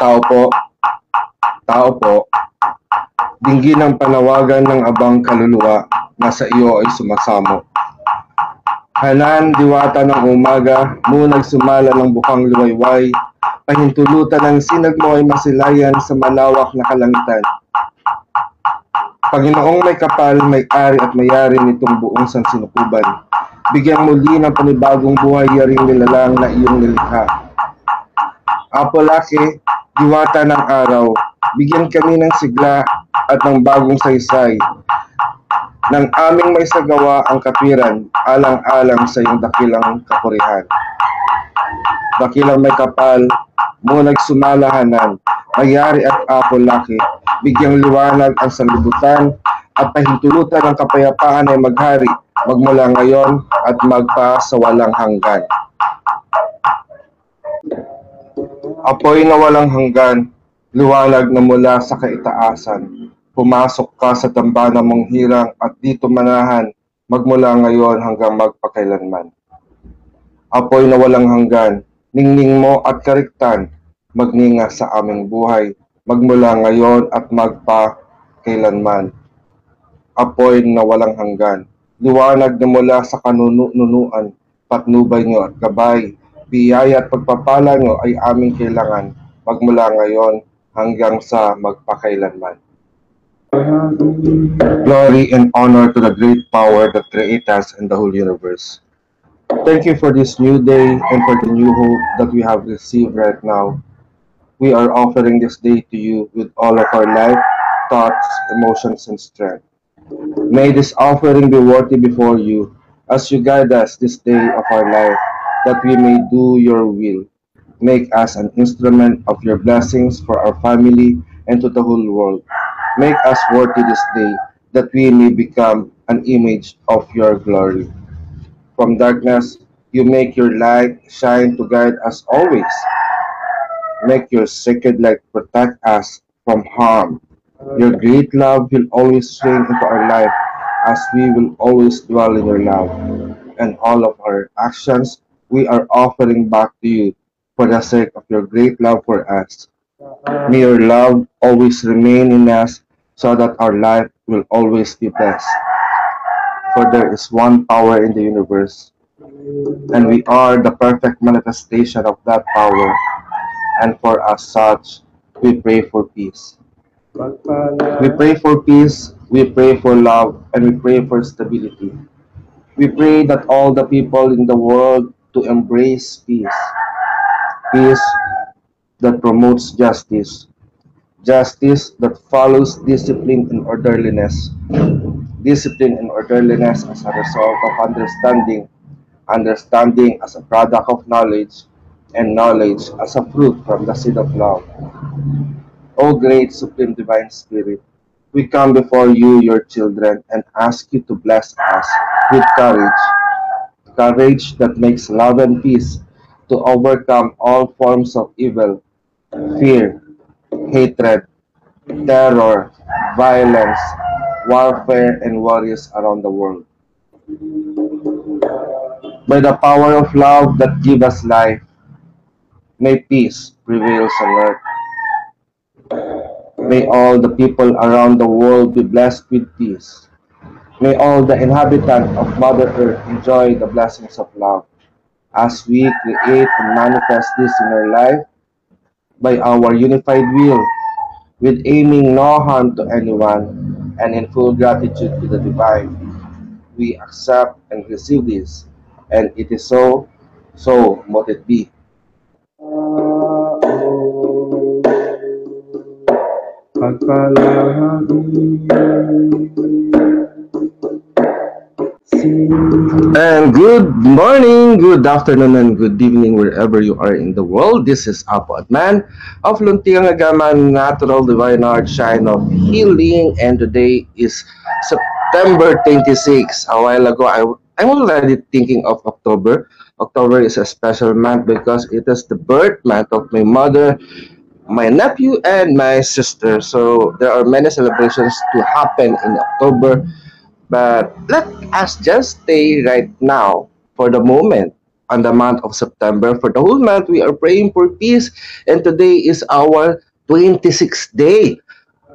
Tao po, tao po, dinggin ng panawagan ng abang kaluluwa na sa iyo ay sumasamo. Hanan, diwata ng umaga, munag sumala ng bukang luwayway, pahintulutan ng sinag mo ay masilayan sa malawak na kalangitan. Panginoong may kapal, may ari at mayari nitong buong sansinukuban. Bigyan muli ng panibagong buhay yaring nilalang na iyong nilikha. Apolake, diwata ng araw, bigyan kami ng sigla at ng bagong saysay. Nang aming may sagawa ang katwiran, alang-alang sa iyong dakilang kapurihan. Dakilang may kapal, munag sumalahanan, mayari at apolake, bigyang liwanag ang sanlibutan, at pahintulutan ng kapayapaan ay maghari, magmula ngayon at magpa sa walang hanggan. Apoy na walang hanggan, liwanag na mula sa kaitaasan. Pumasok ka sa dambana mong hirang at dito manahan, magmula ngayon hanggang magpakailanman. Apoy na walang hanggan, ningning mo at kariktan, magninga sa aming buhay, magmula ngayon at magpa kailanman. Apoy na walang hanggan, liwanag na mula sa kanunuan, patnubay nyo at gabay, biyaya at pagpapala nyo ay aming kailangan, magmula ngayon hanggang sa magpakailanman. Glory and honor to the great power that created us and the whole universe. Thank you for this new day and for the new hope that we have received right now. We are offering this day to you with all of our life, thoughts, emotions, and strength. May this offering be worthy before you as you guide us this day of our life, that we may do your will. Make us an instrument of your blessings for our family and to the whole world. Make us worthy this day, that we may become an image of your glory. From darkness, you make your light shine to guide us always. Make your sacred light protect us from harm. Your great love will always reign into our life as we will always dwell in your love. And all of our actions we are offering back to you for the sake of your great love for us. May your love always remain in us so that our life will always be blessed. For there is one power in the universe, and we are the perfect manifestation of that power. And for as such, we pray for peace. We pray for peace, we pray for love, and we pray for stability. We pray that all the people in the world to embrace peace. Peace that promotes justice. Justice that follows discipline and orderliness. Discipline and orderliness as a result of understanding. Understanding as a product of knowledge. And knowledge as a fruit from the seed of love. O great Supreme Divine Spirit, we come before you, your children, and ask you to bless us with courage. Courage that makes love and peace to overcome all forms of evil, fear, hatred, terror, violence, warfare, and worries around the world. By the power of love that gives us life, may peace prevail on earth. May all the people around the world be blessed with peace. May all the inhabitants of Mother Earth enjoy the blessings of love as we create and manifest this in our life by our unified will, with aiming no harm to anyone and in full gratitude to the divine. We accept and receive this, and it is so, so mote it be. And good morning, good afternoon, and good evening wherever you are in the world. This is Apo Atman of Luntiang Agaman Natural Divine Art Shine of Healing, and today is September 26. A while ago, I, I'm already thinking of October. October is a special month because it is the birth month of my mother, my nephew, and my sister. So there are many celebrations to happen in October. But let us just stay right now for the moment on the month of September. For the whole month, we are praying for peace, and today is our 26th day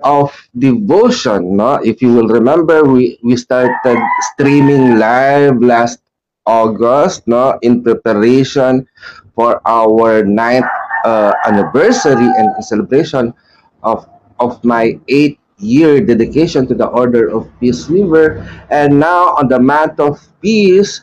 of devotion. No? If you will remember, we, we started streaming live last August no, in preparation for our ninth uh, anniversary and celebration of, of my eighth year dedication to the Order of Peace Weaver. And now on the month of peace,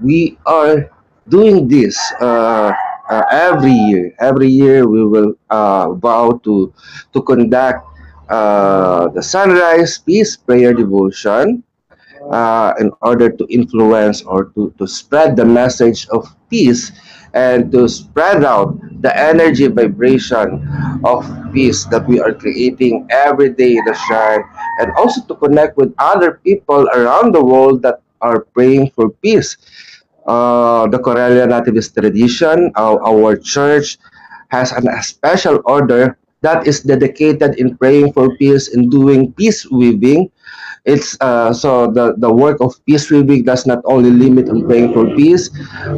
we are doing this uh, uh, every year. Every year we will uh, vow to to conduct uh, the sunrise peace prayer devotion uh, in order to influence or to, to spread the message of peace and to spread out the energy vibration of peace that we are creating every day in the shrine and also to connect with other people around the world that are praying for peace. Uh, the Corellian Nativist tradition, our, our church has an, a special order that is dedicated in praying for peace and doing peace weaving. It's uh, so the the work of peace weaving does not only limit on praying for peace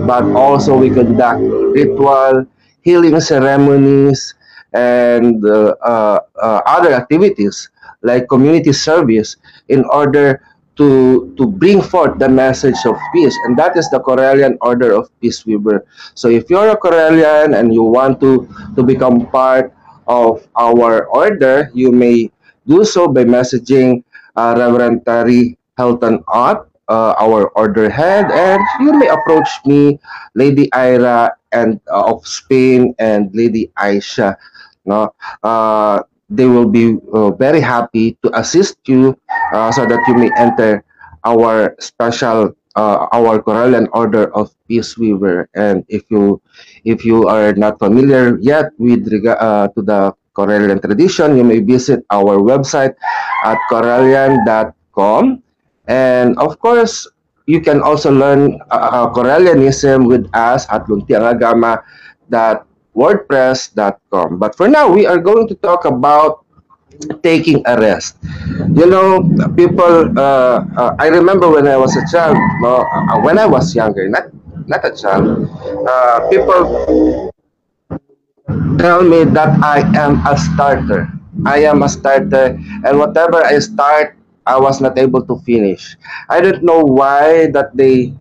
but also we conduct ritual healing ceremonies and uh, uh, uh, other activities like community service in order to to bring forth the message of peace. And that is the Correllian order of peace weaver. So if you're a Correllian and you want to to become part of our order you may do so by messaging uh, Reverend Terry Helton Ott, uh, our order head, and you may approach me, Lady Ira and uh, of Spain and Lady Aisha. No, uh, they will be uh, very happy to assist you uh, so that you may enter our special uh, our Correllian Order of Peace Weaver. And if you if you are not familiar yet with uh, to the Correllian tradition, you may visit our website at correllian.com. And of course, you can also learn uh, uh Correllianism with us at luntiangagama.wordpress.com. But for now, we are going to talk about taking a rest. You know, people. Uh, uh, I remember when I was a child. No, uh, when I was younger, not not a child. Uh, people tell me that I am a starter. I am a starter, and whatever I start, I was not able to finish. I don't know why that they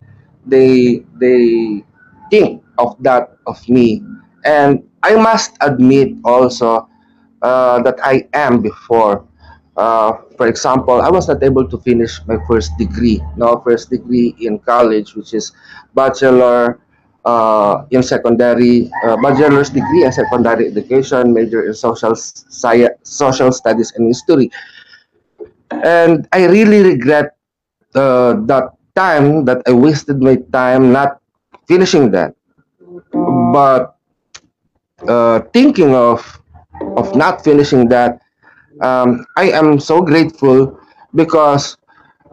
they they think of that of me, and I must admit also uh, that I am before. Uh, for example, I was not able to finish my first degree, no first degree in college, which is bachelor uh, in secondary uh, bachelor's degree in secondary education, major in social science, social studies and history. And I really regret uh, that time that I wasted my time not finishing that. But uh, thinking of of not finishing that, um, I am so grateful because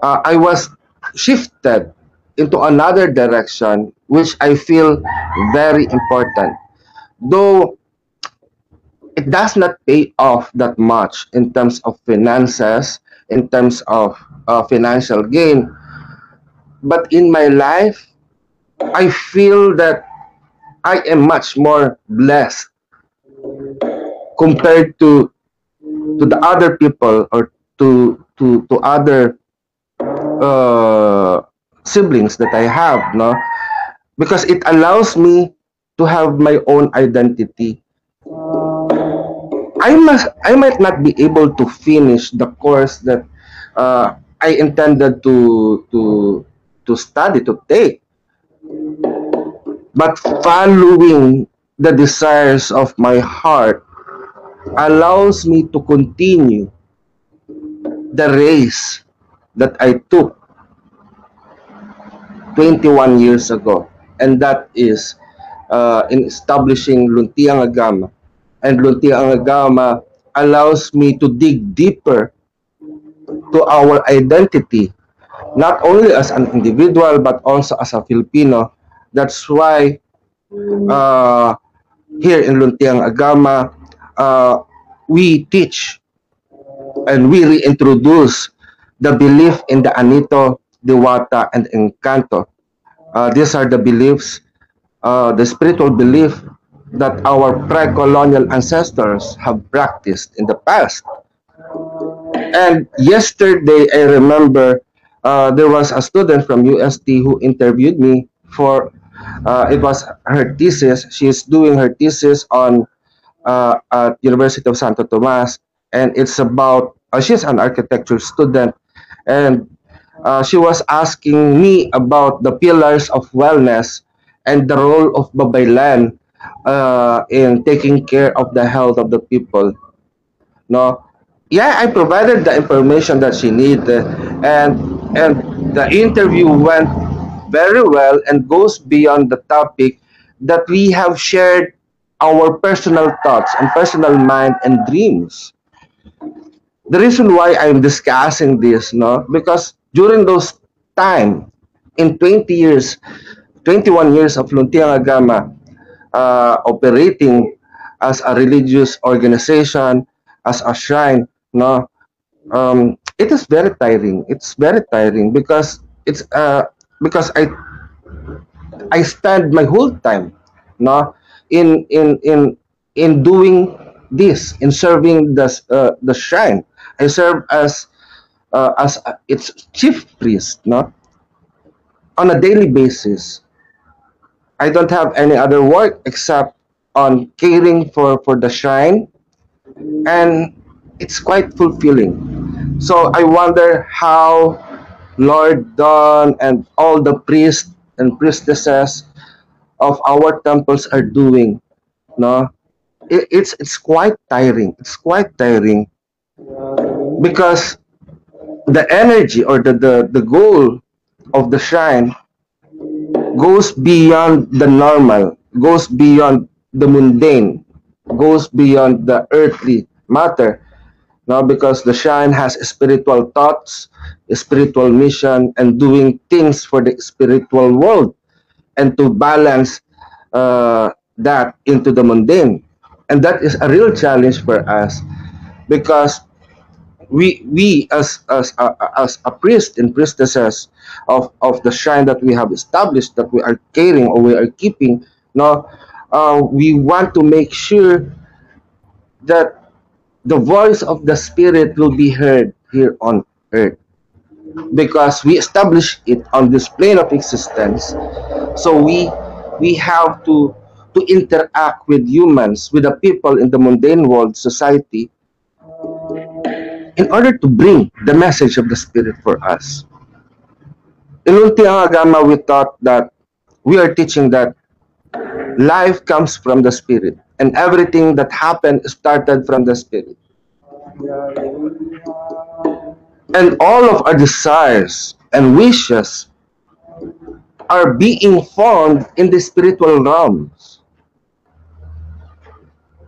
uh, I was shifted into another direction which I feel very important. Though it does not pay off that much in terms of finances, in terms of uh, financial gain. But in my life, I feel that I am much more blessed compared to to the other people or to to to other uh, siblings that I have, no? because it allows me to have my own identity. I must I might not be able to finish the course that uh, I intended to to to study to take. But following the desires of my heart allows me to continue the race that I took 21 years ago and that is uh, in establishing Luntiang Agama. And Luntiang Agama allows me to dig deeper to our identity, not only as an individual, but also as a Filipino. That's why uh, here in Luntiang Agama, uh, we teach and we reintroduce the belief in the Anito, Diwata, and Encanto uh, these are the beliefs uh, the spiritual belief that our pre-colonial ancestors have practiced in the past. And yesterday, I remember uh, there was a student from UST who interviewed me for uh, it was her thesis. She is doing her thesis on uh, at University of Santo Tomas, and it's about uh, she's an architecture student, and uh, she was asking me about the pillars of wellness and the role of Babaylan uh, in taking care of the health of the people. No, yeah, I provided the information that she needed, and and the interview went very well and goes beyond the topic that we have shared our personal thoughts and personal mind and dreams. The reason why I'm discussing this, no, because during those time, in 20 years, 21 years of Luntiang Agama uh, operating as a religious organization, as a shrine, no, um, it is very tiring. It's very tiring because it's uh, because I I spend my whole time, no, in in in in doing this, in serving the uh, the shrine. I serve as uh, as uh, its chief priest, no, on a daily basis. I don't have any other work except on caring for for the shrine, and it's quite fulfilling. So I wonder how Lord Don and all the priests and priestesses of our temples are doing. No, it, it's it's quite tiring. It's quite tiring because the energy or the, the, the goal of the shrine goes beyond the normal, goes beyond the mundane, goes beyond the earthly matter. Now, because the shrine has spiritual thoughts, spiritual mission, and doing things for the spiritual world, and to balance uh, that into the mundane, and that is a real challenge for us, because we we as as uh, as a priest and priestesses of of the shrine that we have established that we are caring or we are keeping now uh, we want to make sure that the voice of the spirit will be heard here on earth because we establish it on this plane of existence so we we have to to interact with humans with the people in the mundane world society in order to bring the message of the Spirit for us. In Agama, we thought that we are teaching that life comes from the Spirit and everything that happened started from the Spirit. And all of our desires and wishes are being formed in the spiritual realms.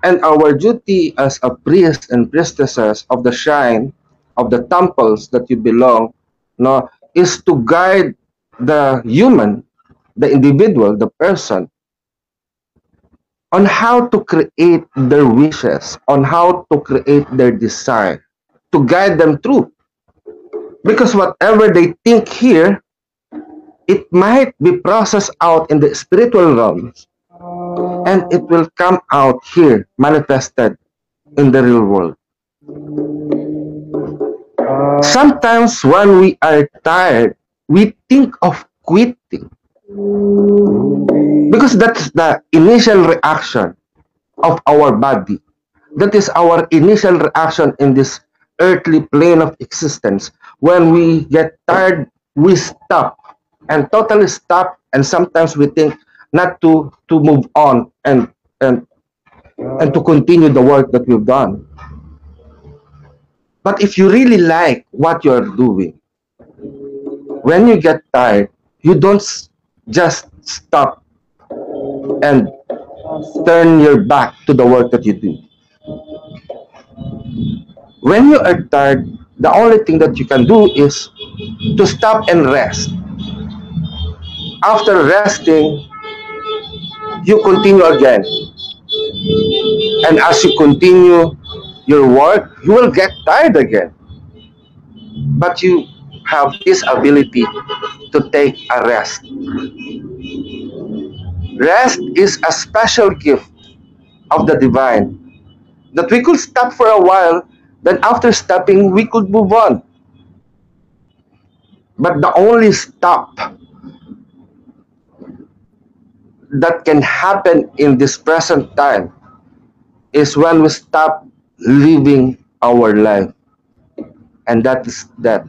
And our duty as a priest and priestesses of the shrine, of the temples that you belong, no, is to guide the human, the individual, the person, on how to create their wishes, on how to create their desire, to guide them through. Because whatever they think here, it might be processed out in the spiritual realms and it will come out here manifested in the real world. Sometimes when we are tired, we think of quitting because that's the initial reaction of our body. That is our initial reaction in this earthly plane of existence. When we get tired, we stop and totally stop. And sometimes we think, not to to move on and and and to continue the work that we've done. But if you really like what you're doing, when you get tired, you don't just stop and turn your back to the work that you do. When you are tired, the only thing that you can do is to stop and rest. After resting, you continue again. And as you continue your work, you will get tired again. But you have this ability to take a rest. Rest is a special gift of the divine that we could stop for a while, then after stopping, we could move on. But the only stop that can happen in this present time is when we stop living our life. And that is that.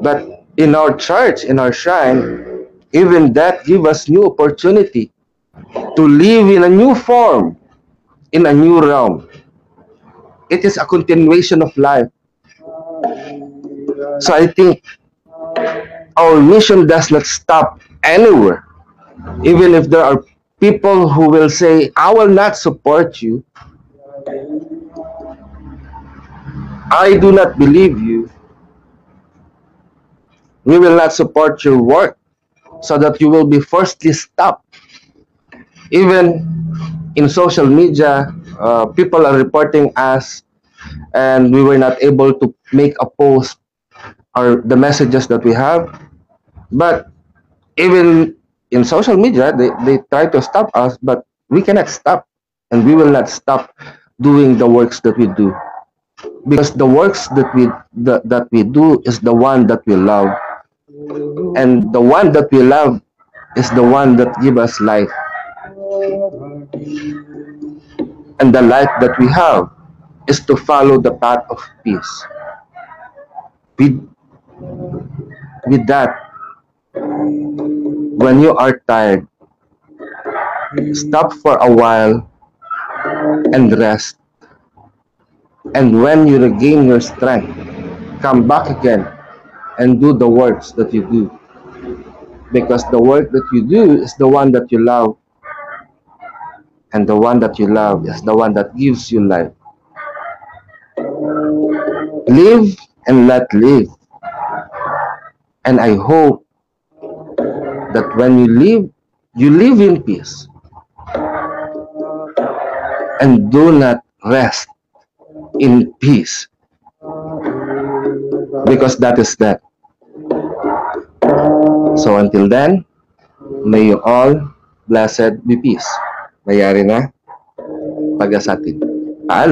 But in our church, in our shrine, even that give us new opportunity to live in a new form, in a new realm. It is a continuation of life. So I think our mission does not stop anywhere. Even if there are people who will say, I will not support you. I do not believe you. We will not support your work so that you will be firstly stopped. Even in social media, uh, people are reporting us and we were not able to make a post or the messages that we have. But even in social media, they, they try to stop us, but we cannot stop. And we will not stop doing the works that we do. Because the works that we that, that we do is the one that we love. And the one that we love is the one that give us life and the life that we have is to follow the path of peace. With with that when you are tired stop for a while and rest. And when you regain your strength come back again and do the works that you do. Because the work that you do is the one that you love and the one that you love is the one that gives you life. Live and let live. And i hope that when you live you live in peace. And do not rest in peace. Because that is that so until then may you all blessed be peace mayari na pag sa atin paalam